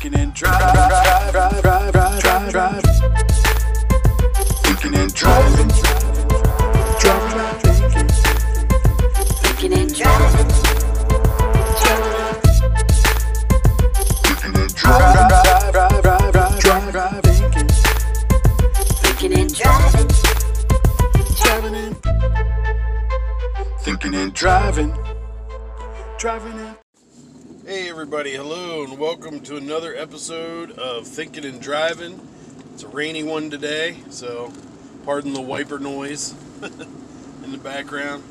Thinking and driving, drive, drive, drive, drive, and driving, driving, thinking. Thinking and driving. Driving, drive, drive, drive, drive, thinking. Thinking and driving. Driving in. Thinking and driving, driving in. Hey everybody, hello and welcome to another episode of Thinking and Driving. It's a rainy one today, so pardon the wiper noise in the background.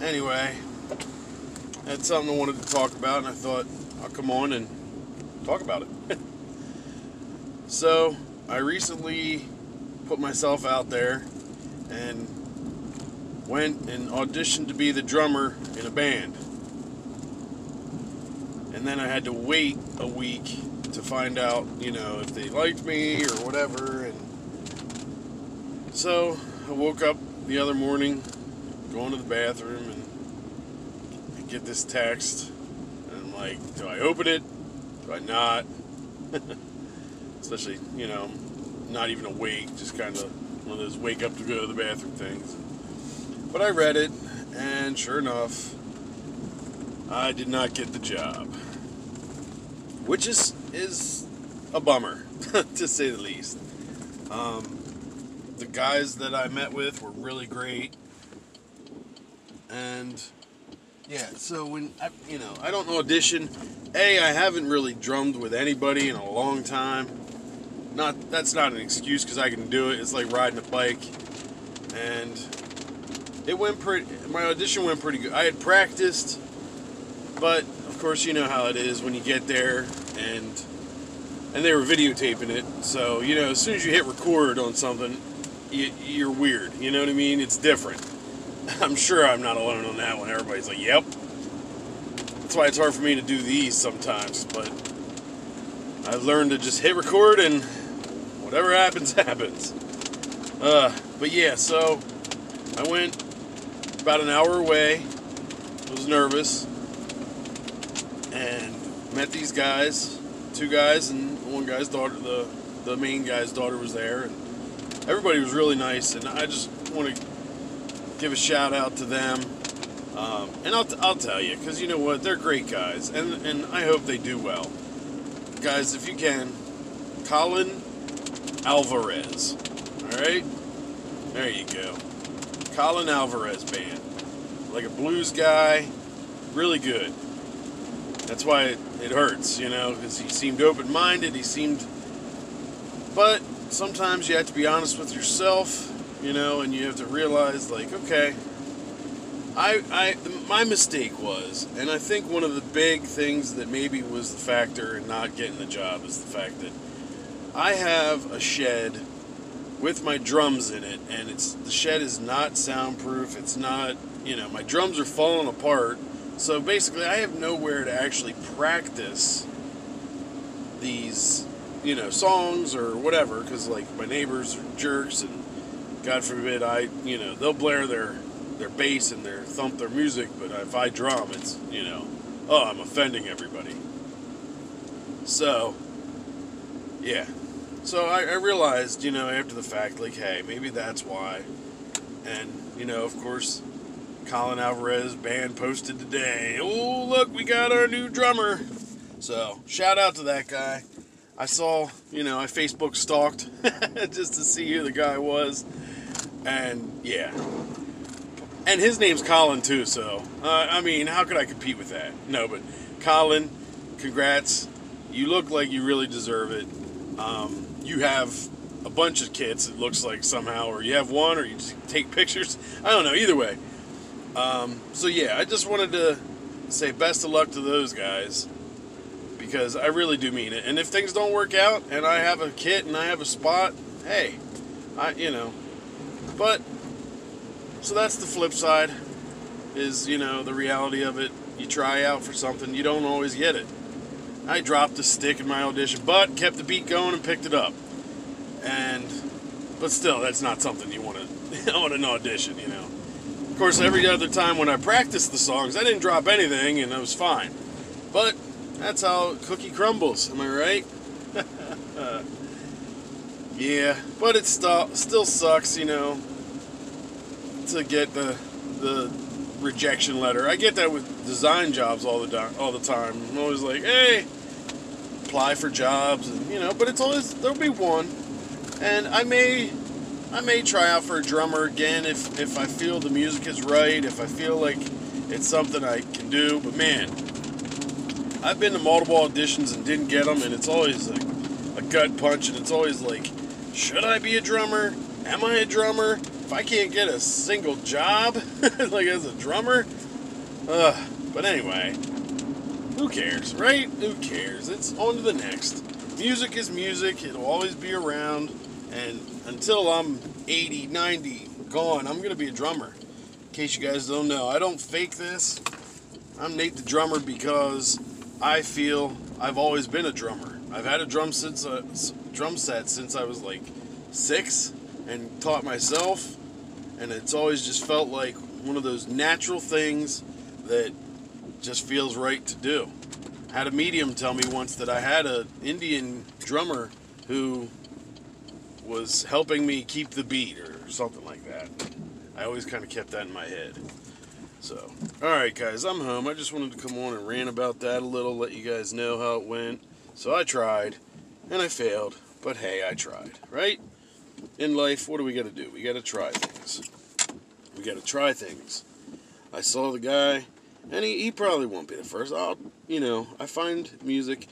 Anyway, that's something I wanted to talk about and I thought I'll come on and talk about it. so, I recently put myself out there and went and auditioned to be the drummer in a band and then I had to wait a week to find out, you know, if they liked me or whatever. And so I woke up the other morning, going to the bathroom, and I get this text, and I'm like, do I open it? Do I not? Especially, you know, not even awake, just kind of one of those wake up to go to the bathroom things. But I read it, and sure enough, I did not get the job, which is is a bummer, to say the least. Um, the guys that I met with were really great, and yeah. So when I, you know, I don't audition. A, I haven't really drummed with anybody in a long time. Not that's not an excuse because I can do it. It's like riding a bike, and it went pretty. My audition went pretty good. I had practiced. But course, you know how it is when you get there, and and they were videotaping it. So you know, as soon as you hit record on something, you, you're weird. You know what I mean? It's different. I'm sure I'm not alone on that one. Everybody's like, "Yep." That's why it's hard for me to do these sometimes. But I've learned to just hit record, and whatever happens, happens. Uh, but yeah, so I went about an hour away. Was nervous and met these guys, two guys and one guy's daughter. The the main guy's daughter was there, and everybody was really nice. And I just want to give a shout out to them. Um, and I'll, I'll tell you, because you know what, they're great guys, and and I hope they do well, guys. If you can, Colin Alvarez. All right, there you go. Colin Alvarez band, like a blues guy, really good that's why it, hurts, you know, because he seemed open minded. He seemed. But sometimes you have to be honest with yourself, you know, and you have to realize, like, okay, I, I, my mistake was, and I think one of the big things that maybe was the factor in not getting the job is the fact that I have a shed with my drums in it, and it's the shed is not soundproof. It's not, you know, my drums are falling apart so basically, I have nowhere to actually practice these, you know, songs or whatever, because like my neighbors are jerks, and God forbid I, you know, they'll blare their their bass and their thump their music, but if I drum, it's you know, oh, I'm offending everybody. So, yeah. So I, I realized, you know, after the fact, like, hey, maybe that's why. And, you know, of course, Colin Alvarez band posted today. Oh, look, we got our new drummer. So, shout out to that guy. I saw, you know, I Facebook stalked just to see who the guy was. And yeah. And his name's Colin, too, so, uh, I mean, how could I compete with that? No, but Colin, congrats. You look like you really deserve it. Um, you have a bunch of kits, it looks like somehow, or you have one, or you just take pictures. I don't know, either way. Um, so yeah, I just wanted to say best of luck to those guys because I really do mean it. And if things don't work out and I have a kit and I have a spot, hey, I you know, but so that's the flip side is you know the reality of it. You try out for something, you don't always get it. I dropped a stick in my audition, but kept the beat going and picked it up. And but still, that's not something you want to on an audition, you know. Of course, every other time when I practiced the songs, I didn't drop anything and I was fine. But That's how cookie crumbles. Am I right? yeah, but it st- still sucks, you know, to get the the rejection letter. I get that with design jobs all the. All the time. I'm always like, hey, apply for jobs, and you know, but it's always there'll be one, and I may. I may try out for a drummer again if, if I feel the music is right, if I feel like it's something I can do. But man, I've been to multiple auditions and didn't get them, and it's always like a gut punch, and it's always like, should I be a drummer? Am I a drummer? If I can't get a single job, like as a drummer, Ugh. But anyway, who cares, right? Who cares? It's on to the next. Music is music. It'll always be around, and until I'm 80, 90, gone, I'm gonna be a drummer. In case you guys don't know, I don't fake this. I'm Nate the drummer because I feel I've always been a drummer. I've had a drum since uh, s- drum set since I was like six, and taught myself, and it's always just felt like one of those natural things that just feels right to do. Had a medium tell me once that I had an Indian drummer who was helping me keep the beat or something like that. I always kind of kept that in my head. So, all right, guys, I'm home. I just wanted to come on and rant about that a little, let you guys know how it went. So I tried, and I failed, but hey, I tried, right? In life, what do we got to do? We got to try things. We got to try things. I saw the guy, and he, he probably won't be the first. I'll, you know, I find music,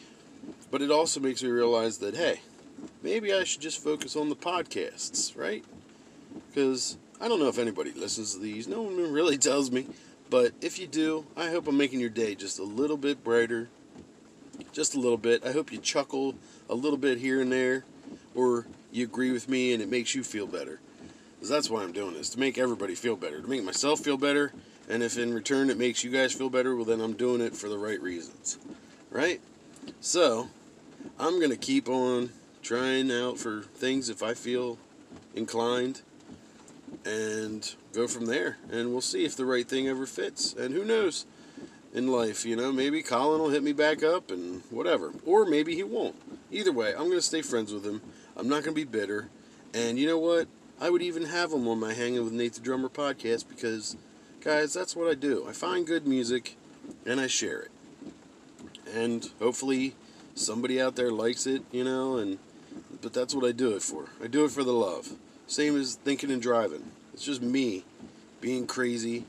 but it also makes me realize that, hey, maybe I should just focus on the podcasts, right? Because I don't know if anybody listens to these. No one really tells me. But if you do, I hope I'm making your day just a little bit brighter. Just a little bit. I hope you chuckle a little bit here and there. Or you agree with me and it makes you feel better. Because that's why I'm doing this. To make everybody feel better. To make myself feel better. And if in return it makes you guys feel better, well, then I'm doing it for the right reasons. Right? So, I'm going to keep on trying out for things if I feel inclined and go from there. And we'll see if the right thing ever fits. And who knows in life, you know, maybe Colin will hit me back up and whatever. Or maybe he won't. Either way, I'm going to stay friends with him. I'm not going to be bitter. And you know what? I would even have him on my Hanging with Nate the Drummer podcast because, guys, that's what I do. I find good music and I share it. And hopefully somebody out there likes it, you know, and but that's what I do it for. I do it for the love. Same as thinking and driving. It's just me being crazy,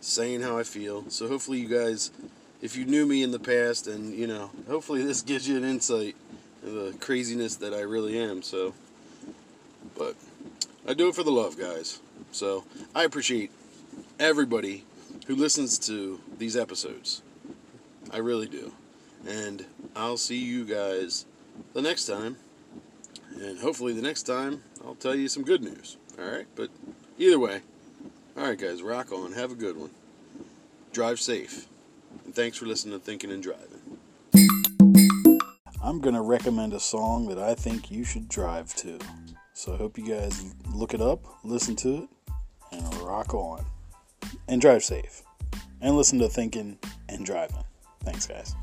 saying how I feel. So hopefully you guys, if you knew me in the past, and you know, hopefully this gives you an insight of the craziness that I really am. So, but I do it for the love, guys. So I appreciate everybody who listens to these episodes. I really do. And I'll see you guys the next time. And hopefully the next time I'll tell you some good news. Alright? But either way, alright guys, rock on. Have a good one. Drive safe. And thanks for listening to Thinking and Driving. I'm going to recommend a song that I think you should drive to. So I hope you guys look it up, listen to it, and rock on. And drive safe. And listen to Thinking and Driving. Thanks, guys.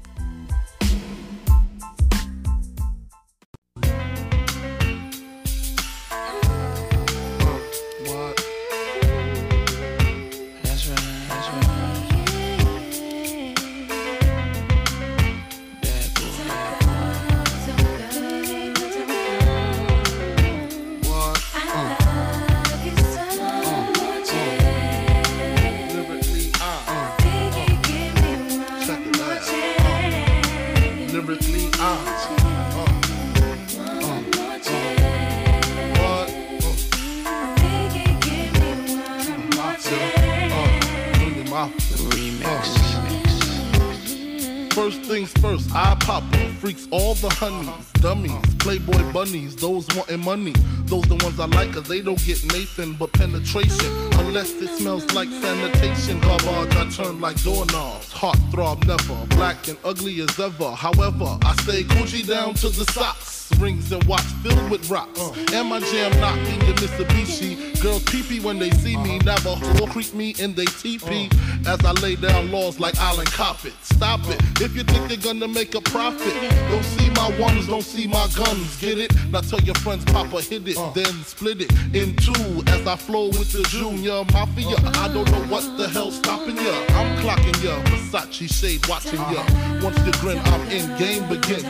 First, I pop up, freaks all the honeys, dummies, playboy bunnies, those wanting money. Those the ones I like, cause they don't get Nathan but penetration. Unless it smells like sanitation. Garbage, I turn like doorknobs. Heart throb never, black and ugly as ever. However, I stay Gucci down to the socks. Rings and watch filled with rocks. And my jam knocking your Mitsubishi. Girls peepee when they see me, never will creep me in they teepee. Uh. As I lay down laws like Island Coppet. Stop it. If you think you're gonna make a profit, don't see my ones, don't see my guns. Get it? Now tell your friends, Papa hit it, uh. then split it in two. As I flow with the Junior Mafia, uh. I don't know what the hell's stopping ya. I'm clocking ya, Versace shade watching ya. Once you grin, I'm in, game begins.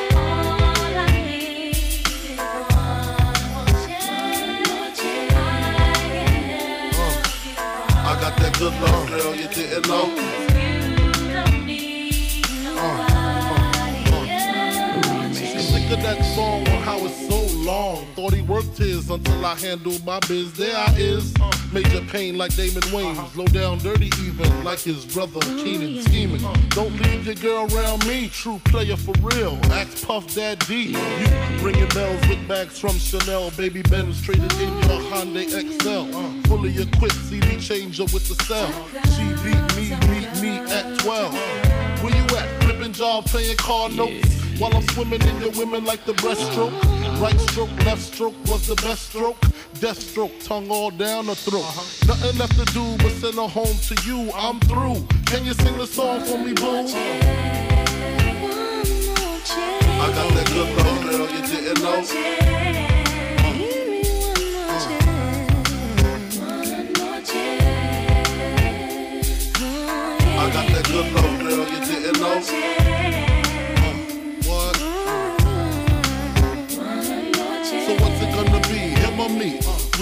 That girl, you didn't know. Worked his until I handle my biz. There I is. Major pain like Damon Wayans. Low down dirty even like his brother Keenen scheming. Don't leave your girl around me. True player for real. Ask Puff Dad D. You ringing bells with bags from Chanel. Baby Benz traded in your Hyundai Excel. Fully equipped CD changer with the cell. She beat me, beat me at 12. Where you at? Flipping job, paying car notes. While I'm swimming in your women like the breaststroke. Right stroke, left stroke was the best stroke. Death stroke, tongue all down the throat. Uh-huh. Nothing left to do but send her home to you. I'm through. Can you sing the song for me, boo? I got that good love, girl, you didn't know. I got that good love, girl, you didn't know.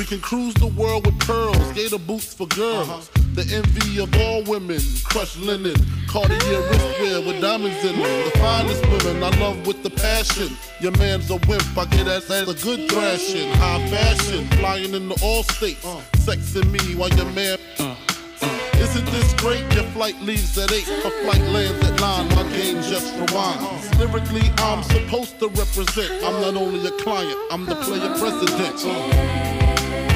Can cruise the world with pearls, gator boots for girls. Uh-huh. The envy of all women, crushed linen, Cartier wristwear with diamonds in them. The finest women I love with the passion. Your man's a wimp, I get that as a good thrashing. High fashion, flying in the all states. Uh. Sexing me while your man. Uh. Isn't this great? Your flight leaves at 8, her flight lands at 9. My game just rewinds. Lyrically, I'm supposed to represent. I'm not only a client, I'm the player president.